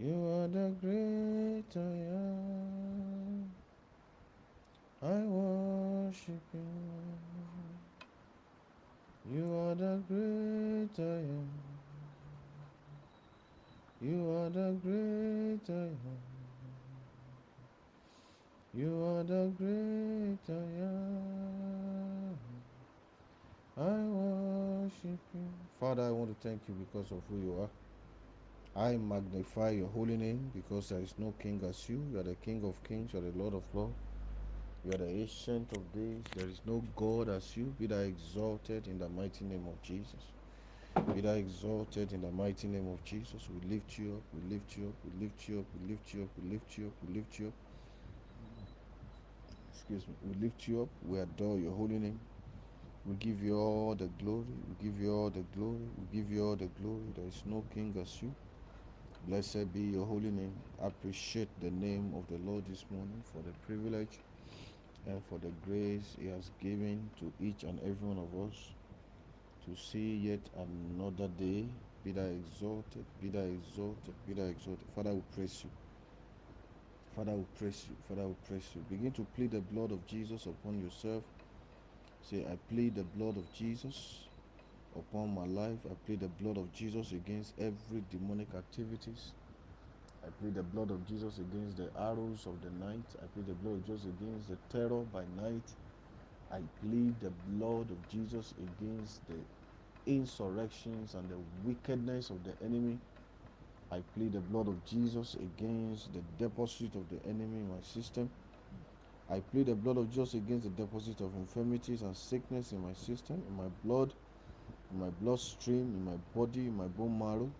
You are the great I am. I worship you. You are the great I am. You are the great I am. You are the great I am. I worship you. Father, I want to thank you because of who you are. I magnify your holy name because there is no king as you. You are the King of kings, you are the Lord of lords. You are the ancient of days. There is no God as you. Be thou exalted in the mighty name of Jesus. Be thou exalted in the mighty name of Jesus. We lift you up, we lift you up, we lift you up, we lift you up, we lift you up, we lift you up. Excuse me. We lift you up, we adore your holy name. We give you all the glory. We give you all the glory. We give you all the glory. There is no king as you. Blessed be your holy name. Appreciate the name of the Lord this morning for the privilege and for the grace He has given to each and every one of us to see yet another day. Be thou exalted, be thou exalted, be thou exalted. Father, we praise you. Father, we praise you. Father, we praise you. Begin to plead the blood of Jesus upon yourself. Say, I plead the blood of Jesus upon my life. I plead the blood of Jesus against every demonic activities. I plead the blood of Jesus against the arrows of the night. I plead the blood of Jesus against the terror by night. I plead the blood of Jesus against the insurrections and the wickedness of the enemy. I plead the blood of Jesus against the deposit of the enemy in my system. I plead the blood of Jesus against the deposit of infirmities and sickness in my system, in my blood, in my bloodstream, in my body, in my bone marrow.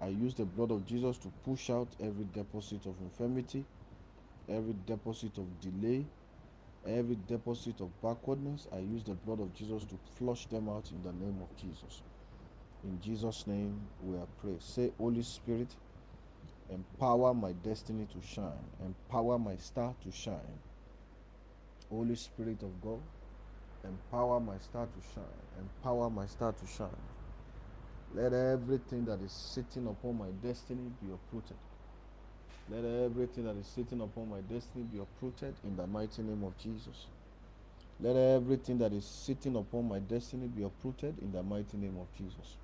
I use the blood of Jesus to push out every deposit of infirmity, every deposit of delay, every deposit of backwardness. I use the blood of Jesus to flush them out in the name of Jesus. In Jesus' name we are praying. Say, Holy Spirit, empower my destiny to shine, empower my star to shine. Holy Spirit of God, empower my star to shine, empower my star to shine. Let everything that is sitting upon my destiny be uprooted. Let everything that is sitting upon my destiny be uprooted in the mighty name of Jesus. Let everything that is sitting upon my destiny be uprooted in the mighty name of Jesus.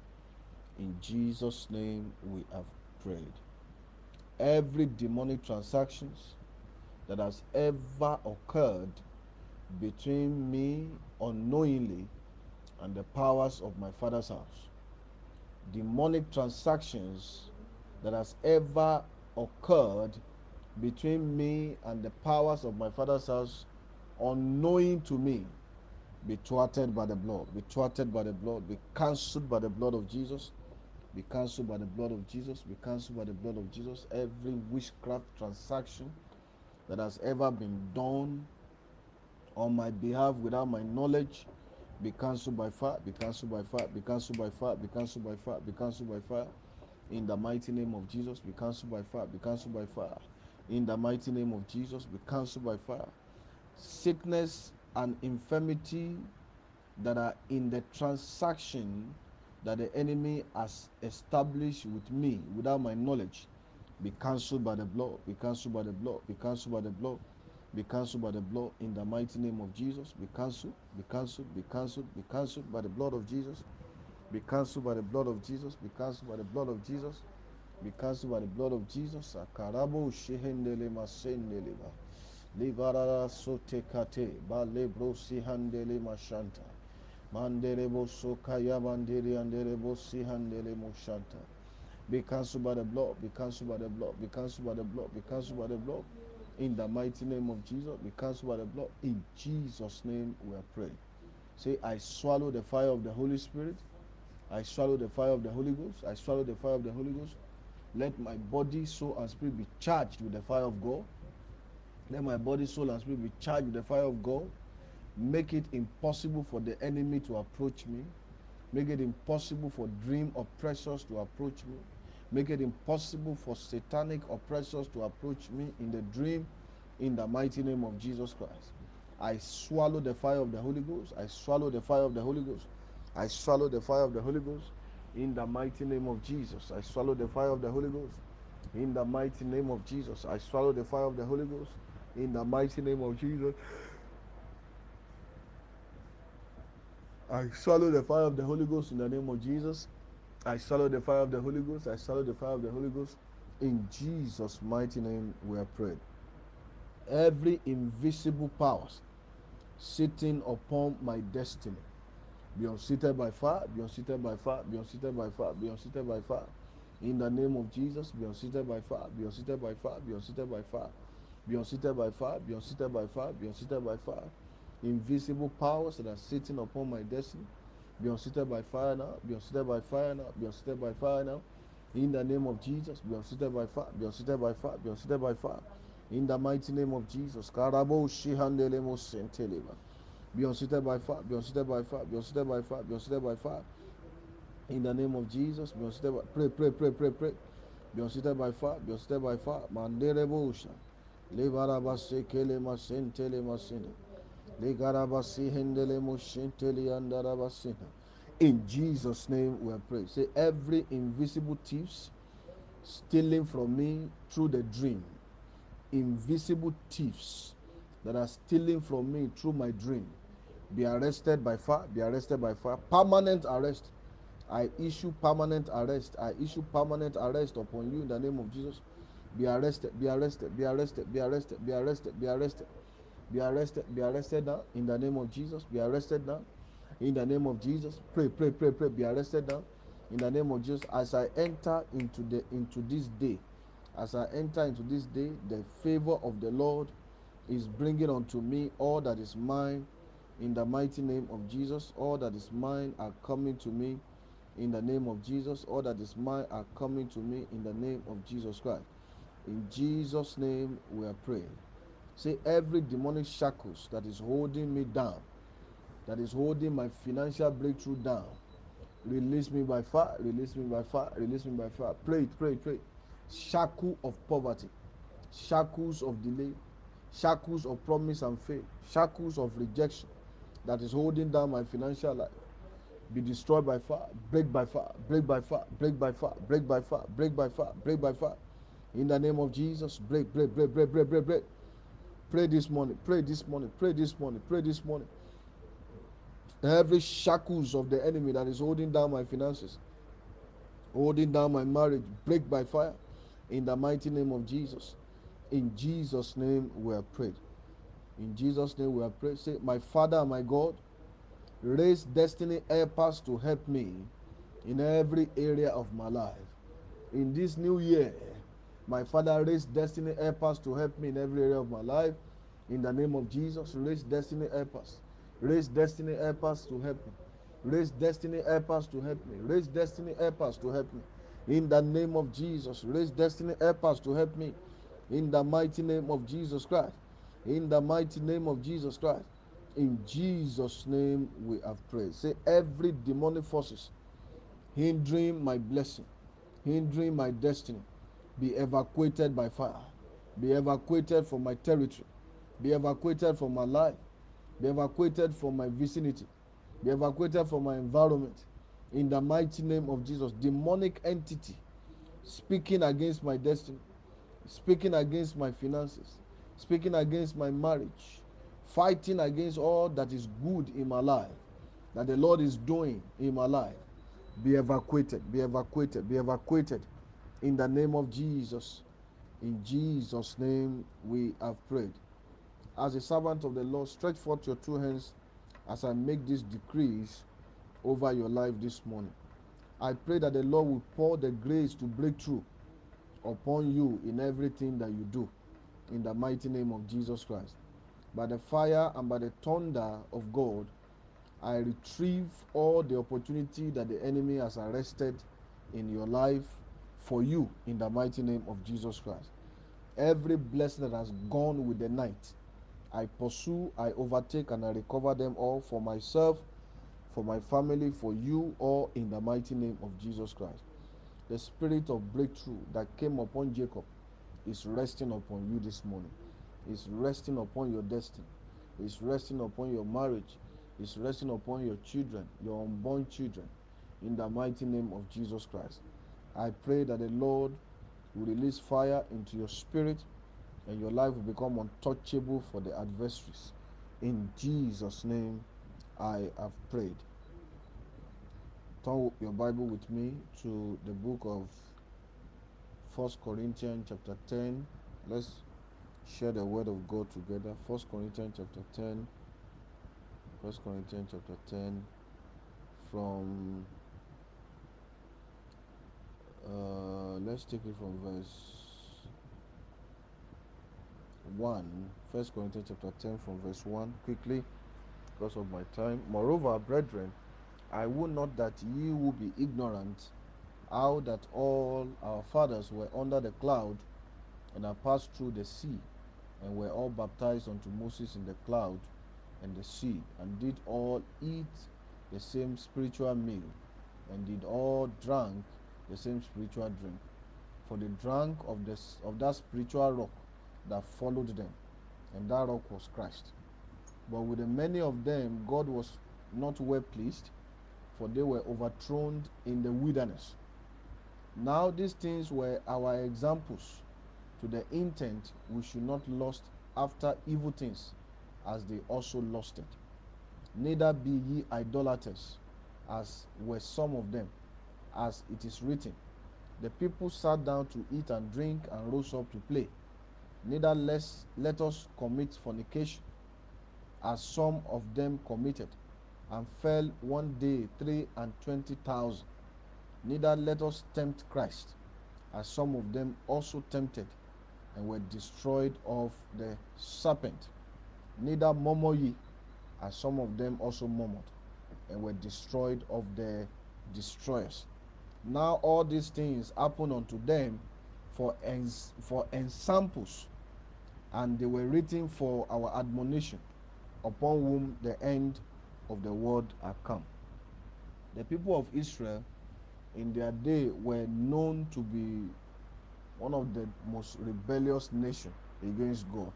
In Jesus' name we have prayed. Every demonic transactions that has ever occurred between me unknowingly and the powers of my father's house. Demonic transactions that has ever occurred between me and the powers of my father's house unknowing to me be thwarted by the blood, be thwarted by the blood, be cancelled by the blood of Jesus, be cancelled by the blood of Jesus, be cancelled by the blood of Jesus. Every witchcraft transaction that has ever been done on my behalf without my knowledge be cancelled by fire, be cancelled by fire, be cancelled by fire, be cancelled by fire, be cancelled by fire. In the mighty name of Jesus, be cancelled by fire, be cancelled by fire. In the mighty name of Jesus, be cancelled by fire. Sickness and infirmity that are in the transaction that the enemy has established with me without my knowledge be cancelled by the blood, be cancelled by the blood, be cancelled by the blood be cancelled by the blood in the mighty name of Jesus. Be cancelled, be cancelled, be cancelled, be cancelled by the blood of Jesus. Be cancelled by the blood of Jesus. Be cancelled by the blood of Jesus. Be cancelled by the blood of Jesus. Akarabo shehendele masendele ba. Livarara sote kate ba lebro sihandele mashanta. Mandele bo sokaya bandele andele bo sihandele moshanta. Be cancelled by the blood. Be cancelled by the blood. Be cancelled by the blood. Be cancelled by the blood. In the mighty name of Jesus, be cancelled by the blood. In Jesus' name, we are praying. Say, I swallow the fire of the Holy Spirit. I swallow the fire of the Holy Ghost. I swallow the fire of the Holy Ghost. Let my body, soul, and spirit be charged with the fire of God. Let my body, soul, and spirit be charged with the fire of God. Make it impossible for the enemy to approach me. Make it impossible for dream oppressors to approach me. Make it impossible for satanic oppressors to approach me in the dream in the mighty name of Jesus Christ. I swallow the fire of the Holy Ghost. I swallow the fire of the Holy Ghost. I swallow the fire of the Holy Ghost in the mighty name of Jesus. I swallow the fire of the Holy Ghost in the mighty name of Jesus. I swallow the fire of the Holy Ghost in the mighty name of Jesus. I swallow the fire of the Holy Ghost in the name of Jesus. I swallow the fire of the Holy Ghost. I swallow the fire of the Holy Ghost. In Jesus' mighty name, we are prayed. Every invisible powers sitting upon my destiny, be unseated by fire, be unseated by fire, be unseated by fire, be unseated by fire. In the name of Jesus, be unseated by fire, be unseated by fire, be unseated by fire, be unseated by fire, be unseated by fire, be unseated by fire invisible powers that are sitting upon my destiny. Be unseated by fire now. Be unseated by fire now. Be unseated by fire now. In the name of Jesus, be unseated by fire. Be unseated by fire. Be unseated by fire. In the mighty name of Jesus. Karabo shihandelemo senteleba. Be unseated by fire. Be unseated by fire. Be unseated by fire. Be unseated by fire. In the name of Jesus, be unseated by pray, pray, pray, pray, pray. Be unseated by fire. Be unseated by fire. Manderebo usha. Lebaraba sekele masentele masene. In Jesus' name we praying. Say every invisible thieves stealing from me through the dream. Invisible thieves that are stealing from me through my dream. Be arrested by fire. Be arrested by fire. Permanent arrest. I issue permanent arrest. I issue permanent arrest upon you in the name of Jesus. Be arrested. Be arrested. Be arrested. Be arrested. Be arrested. Be arrested. Be arrested. Be arrested Be arrested now in the name of Jesus. Be arrested now in the name of Jesus. Pray, pray, pray, pray. Be arrested now in the name of Jesus. As I enter into the into this day, as I enter into this day, the favor of the Lord is bringing unto me all that is mine in the mighty name of Jesus. All that is mine are coming to me in the name of Jesus. All that is mine are coming to me in the name of Jesus Christ. In Jesus' name we are praying. Say every demonic shackles that is holding me down, that is holding my financial breakthrough down, release me by fire, release me by fire, release me by fire. Pray, pray, pray. Shackle of poverty, shackles of delay, shackles of promise and faith, shackles of rejection that is holding down my financial life. Be destroyed by fire, break by fire, break by fire, break by fire, break by fire, break by fire, break by fire. In the name of Jesus, break, break, break, break, break, break, break. Pray this morning, pray this morning, pray this morning, pray this morning. Every shackles of the enemy that is holding down my finances, holding down my marriage, break by fire in the mighty name of Jesus. In Jesus' name we are prayed. In Jesus' name we are prayed. Say, My Father my God, raise destiny helpers to help me in every area of my life. In this new year, my Father, raise destiny helpers to help me in every area of my life. In the name of Jesus, raise destiny helpers. Raise destiny helpers to help me. Raise destiny helpers to help me. Raise destiny helpers to help me. In the name of Jesus, raise destiny helpers to help me. In the mighty name of Jesus Christ. In the mighty name of Jesus Christ. In Jesus' name we have prayed. Say every demonic forces hindering my blessing, hindering my destiny, be evacuated by fire, be evacuated from my territory, be evacuated from my life, be evacuated from my vicinity, be evacuated from my environment. In the mighty name of Jesus, demonic entity speaking against my destiny, speaking against my finances, speaking against my marriage, fighting against all that is good in my life, that the Lord is doing in my life, be evacuated, be evacuated, be evacuated in the name of Jesus. In Jesus' name we have prayed. As a servant of the Lord, stretch forth your two hands as I make these decrees over your life this morning. I pray that the Lord will pour the grace to break through upon you in everything that you do. In the mighty name of Jesus Christ. By the fire and by the thunder of God, I retrieve all the opportunity that the enemy has arrested in your life for you in the mighty name of Jesus Christ. Every blessing that has gone with the night, I pursue, I overtake, and I recover them all for myself, for my family, for you all in the mighty name of Jesus Christ. The spirit of breakthrough that came upon Jacob is resting upon you this morning, is resting upon your destiny, is resting upon your marriage, is resting upon your children, your unborn children, in the mighty name of Jesus Christ. I pray that the Lord will release fire into your spirit and your life will become untouchable for the adversaries. In Jesus' name, I have prayed. Turn your Bible with me to the book of First Corinthians chapter 10. Let's share the word of God together. First Corinthians chapter 10. First Corinthians chapter 10 from uh, let's take it from verse 1 first corinthians chapter 10 from verse 1 quickly because of my time. Moreover brethren i would not that ye will be ignorant how that all our fathers were under the cloud and have passed through the sea and were all baptized unto moses in the cloud and the sea and did all eat the same spiritual meal and did all drank the same spiritual drink. For they drank of this of that spiritual rock that followed them, and that rock was Christ. But with the many of them God was not well pleased, for they were overthrown in the wilderness. Now these things were our examples, to the intent we should not lust after evil things, as they also lusted. Neither be ye idolaters, as were some of them as it is written, The people sat down to eat and drink and rose up to play. Neither less let us commit fornication, as some of them committed, and fell one day three and twenty thousand. Neither let us tempt Christ, as some of them also tempted, and were destroyed of the serpent. Neither murmur ye, as some of them also murmured, and were destroyed of the destroyers. Now all these things happen unto them for ens- for ensamples, and they were written for our admonition, upon whom the end of the world are come. The people of Israel in their day were known to be one of the most rebellious nation against God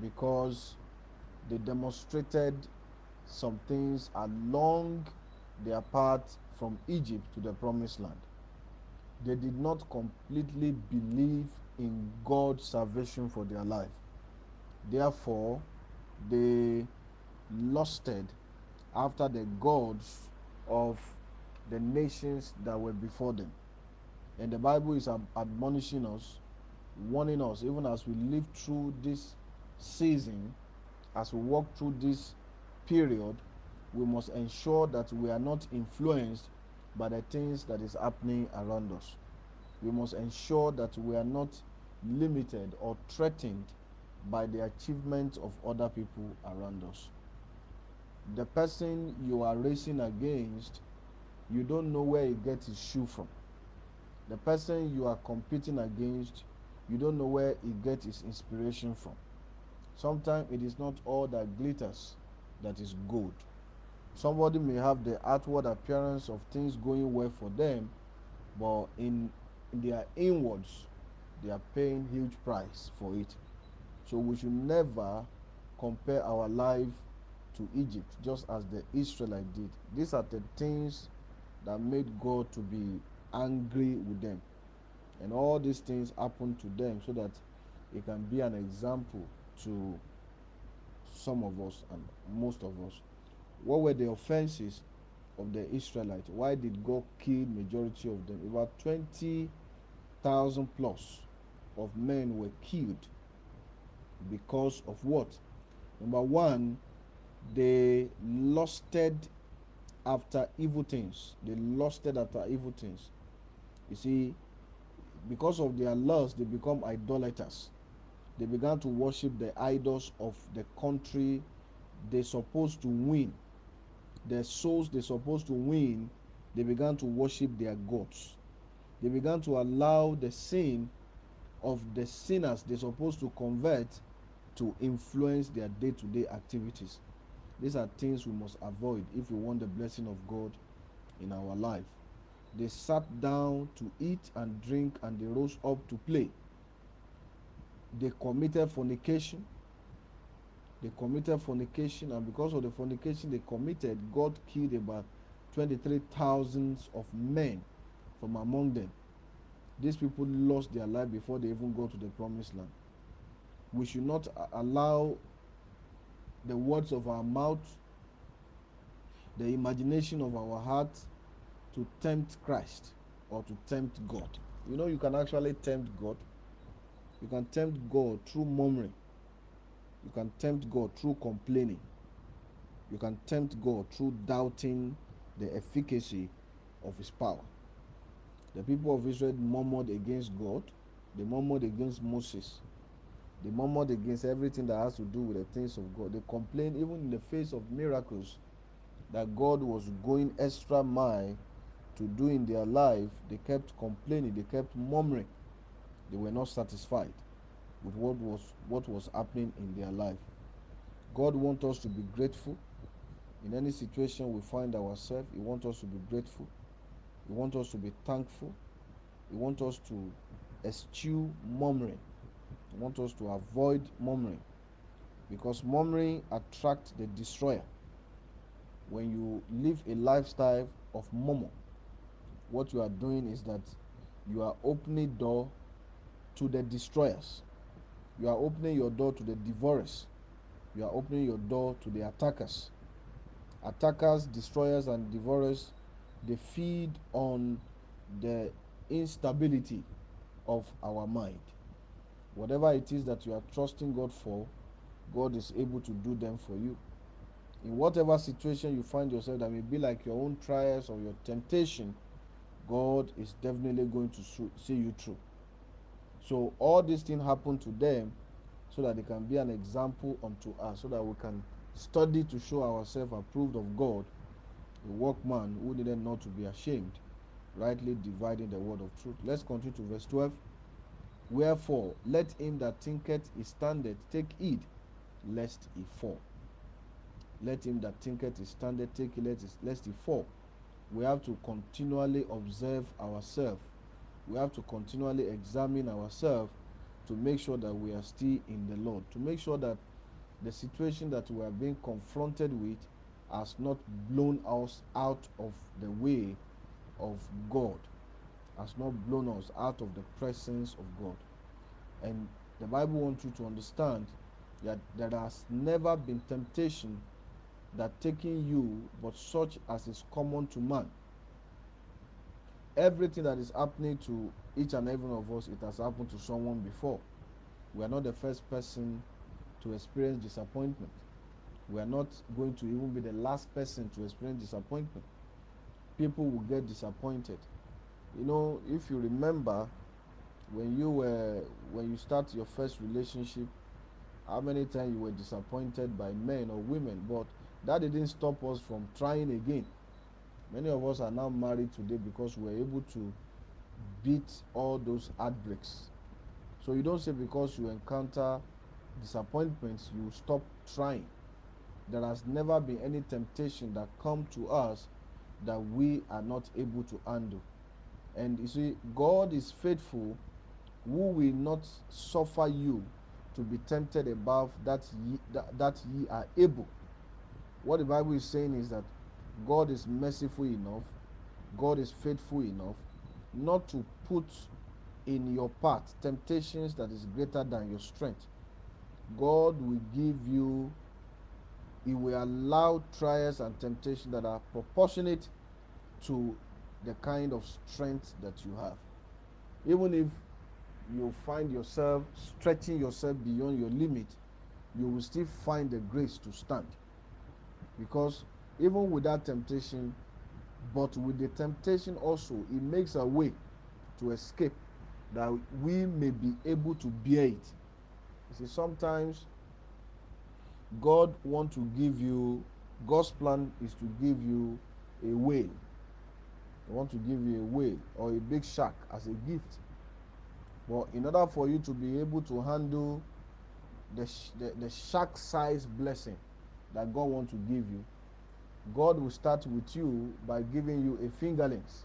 because they demonstrated some things along their path from Egypt to the promised land. They did not completely believe in God's salvation for their life. Therefore, they lusted after the gods of the nations that were before them. And the Bible is admonishing us, warning us, even as we live through this season, as we walk through this period, we must ensure that we are not influenced by the things that is happening around us. We must ensure that we are not limited or threatened by the achievements of other people around us. The person you are racing against, you don't know where he gets his shoe from. The person you are competing against, you don't know where he gets his inspiration from. Sometimes it is not all that glitters that is gold. Somebody may have the outward appearance of things going well for them, but in, in their inwards, they are paying huge price for it. So we should never compare our life to Egypt, just as the Israelite did. These are the things that made God to be angry with them. And all these things happened to them so that it can be an example to some of us and most of us. What were the offenses of the Israelites? Why did God kill majority of them? About 20,000 plus of men were killed because of what? Number one, they lusted after evil things. They lusted after evil things. You see, because of their lust, they become idolaters. They began to worship the idols of the country they supposed to win the souls they're supposed to win, they began to worship their gods. They began to allow the sin of the sinners they're supposed to convert to influence their day to day activities. These are things we must avoid if we want the blessing of God in our life. They sat down to eat and drink and they rose up to play. They committed fornication. They committed fornication, and because of the fornication they committed, God killed about 23,000 of men from among them. These people lost their life before they even go to the promised land. We should not allow the words of our mouth, the imagination of our heart to tempt Christ or to tempt God. You know, you can actually tempt God. You can tempt God through murmuring. You can tempt God through complaining. You can tempt God through doubting the efficacy of His power. The people of Israel murmured against God, they murmured against Moses, they murmured against everything that has to do with the things of God. They complained even in the face of miracles that God was going extra mile to do in their life. They kept complaining, they kept murmuring. They were not satisfied with what was what was happening in their life. God wants us to be grateful in any situation we find ourselves. He wants us to be grateful. He wants us to be thankful. He wants us to eschew murmuring. He wants us to avoid murmuring because murmuring attracts the destroyer. When you live a lifestyle of murmur, what you are doing is that you are opening door to the destroyers. You are opening your door to the devourers. You are opening your door to the attackers. Attackers, destroyers, and devourers, they feed on the instability of our mind. Whatever it is that you are trusting God for, God is able to do them for you. In whatever situation you find yourself that may be like your own trials or your temptation, God is definitely going to see you through. So all these things happen to them so that they can be an example unto us, so that we can study to show ourselves approved of God, a workman who needed not to be ashamed, rightly dividing the word of truth. Let's continue to verse 12. Wherefore, let him that thinketh he standeth take heed, lest he fall. Let him that thinketh he standeth take heed, lest he fall. We have to continually observe ourselves. We have to continually examine ourselves to make sure that we are still in the Lord, to make sure that the situation that we are being confronted with has not blown us out of the way of God, has not blown us out of the presence of God. And the Bible wants you to understand that there has never been temptation that taking you but such as is common to man. Everything that is happening to each and every one of us, it has happened to someone before. We are not the first person to experience disappointment. We are not going to even be the last person to experience disappointment. People will get disappointed. You know, if you remember when you were when you start your first relationship, how many times you were disappointed by men or women, but that didn't stop us from trying again. Many of us are now married today because we're able to beat all those heartbreaks. So you don't say because you encounter disappointments, you stop trying. There has never been any temptation that come to us that we are not able to handle. And you see, God is faithful, who will not suffer you to be tempted above that ye, that, that ye are able. What the Bible is saying is that God is merciful enough, God is faithful enough not to put in your path temptations that is greater than your strength. God will give you, He will allow trials and temptations that are proportionate to the kind of strength that you have. Even if you find yourself stretching yourself beyond your limit, you will still find the grace to stand. Because even without temptation, but with the temptation also, it makes a way to escape that we may be able to bear it. You see, sometimes God want to give you God's plan is to give you a whale. They want to give you a whale or a big shark as a gift. But in order for you to be able to handle the, the, the shark size blessing that God want to give you, God will start with you by giving you a fingerlings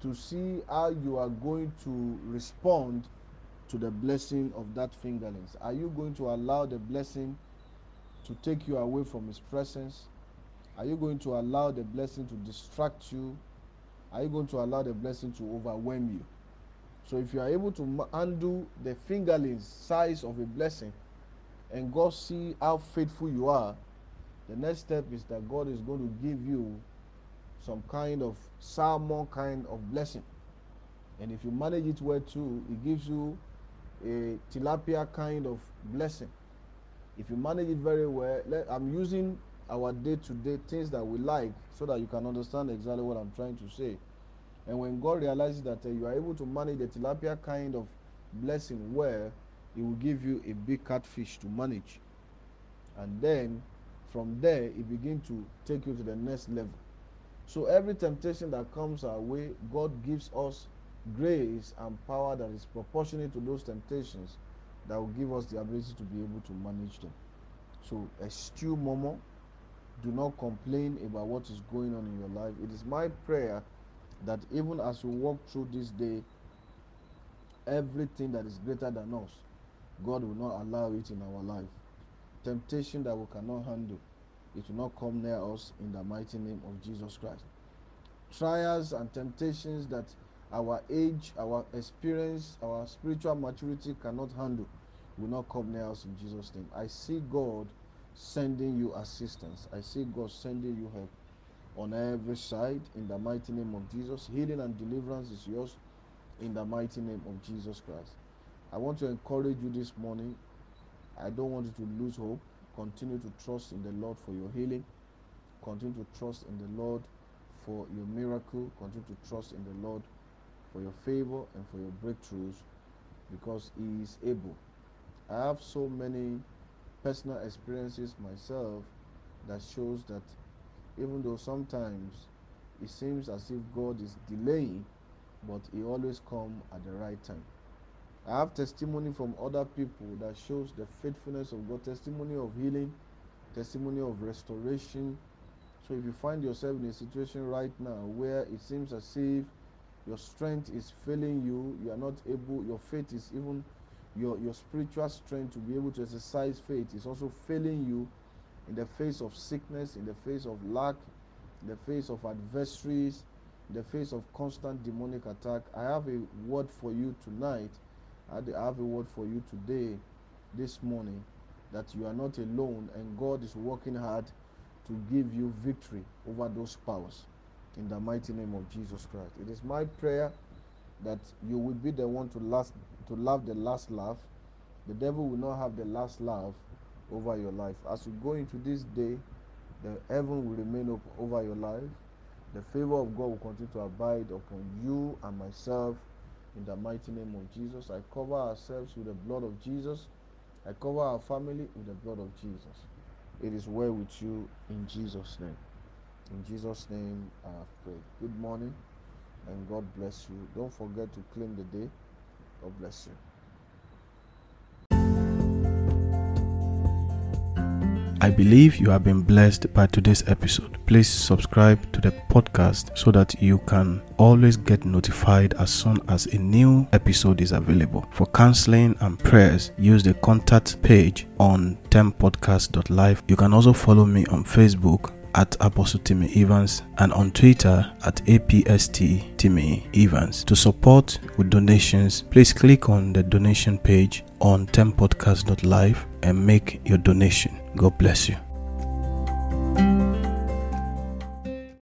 to see how you are going to respond to the blessing of that fingerlings. Are you going to allow the blessing to take you away from His presence? Are you going to allow the blessing to distract you? Are you going to allow the blessing to overwhelm you? So, if you are able to undo the fingerlings size of a blessing, and God see how faithful you are, the next step is that God is going to give you some kind of salmon kind of blessing. And if you manage it well too, it gives you a tilapia kind of blessing. If you manage it very well, let, I'm using our day to day things that we like so that you can understand exactly what I'm trying to say. And when God realizes that uh, you are able to manage the tilapia kind of blessing well, He will give you a big catfish to manage. And then from there, it begins to take you to the next level. So every temptation that comes our way, God gives us grace and power that is proportionate to those temptations that will give us the ability to be able to manage them. So eschew murmur. Do not complain about what is going on in your life. It is my prayer that even as we walk through this day, everything that is greater than us, God will not allow it in our life. Temptation that we cannot handle, it will not come near us in the mighty name of Jesus Christ. Trials and temptations that our age, our experience, our spiritual maturity cannot handle will not come near us in Jesus' name. I see God sending you assistance. I see God sending you help on every side in the mighty name of Jesus. Healing and deliverance is yours in the mighty name of Jesus Christ. I want to encourage you this morning. I don't want you to lose hope. Continue to trust in the Lord for your healing. Continue to trust in the Lord for your miracle. Continue to trust in the Lord for your favor and for your breakthroughs because He is able. I have so many personal experiences myself that shows that even though sometimes it seems as if God is delaying, but He always come at the right time. I have testimony from other people that shows the faithfulness of God, testimony of healing, testimony of restoration. So if you find yourself in a situation right now where it seems as if your strength is failing you, you are not able, your faith is even your, your spiritual strength to be able to exercise faith is also failing you in the face of sickness, in the face of lack, in the face of adversaries, in the face of constant demonic attack. I have a word for you tonight. I have a word for you today, this morning, that you are not alone and God is working hard to give you victory over those powers in the mighty name of Jesus Christ. It is my prayer that you will be the one to last to laugh the last laugh. The devil will not have the last laugh over your life. As you go into this day, the heaven will remain open over your life. The favor of God will continue to abide upon you and myself in the mighty name of Jesus. I cover ourselves with the blood of Jesus. I cover our family with the blood of Jesus. It is well with you in Jesus' name. In Jesus' name, I have prayed. Good morning and God bless you. Don't forget to claim the day. God bless you. I believe you have been blessed by today's episode. Please subscribe to the podcast so that you can always get notified as soon as a new episode is available. For counseling and prayers, use the contact page on tempodcast.live. You can also follow me on Facebook at Apostle Timmy Evans and on Twitter at APST Timmy Evans. To support with donations, please click on the donation page on tempodcast.live and make your donation. God bless you.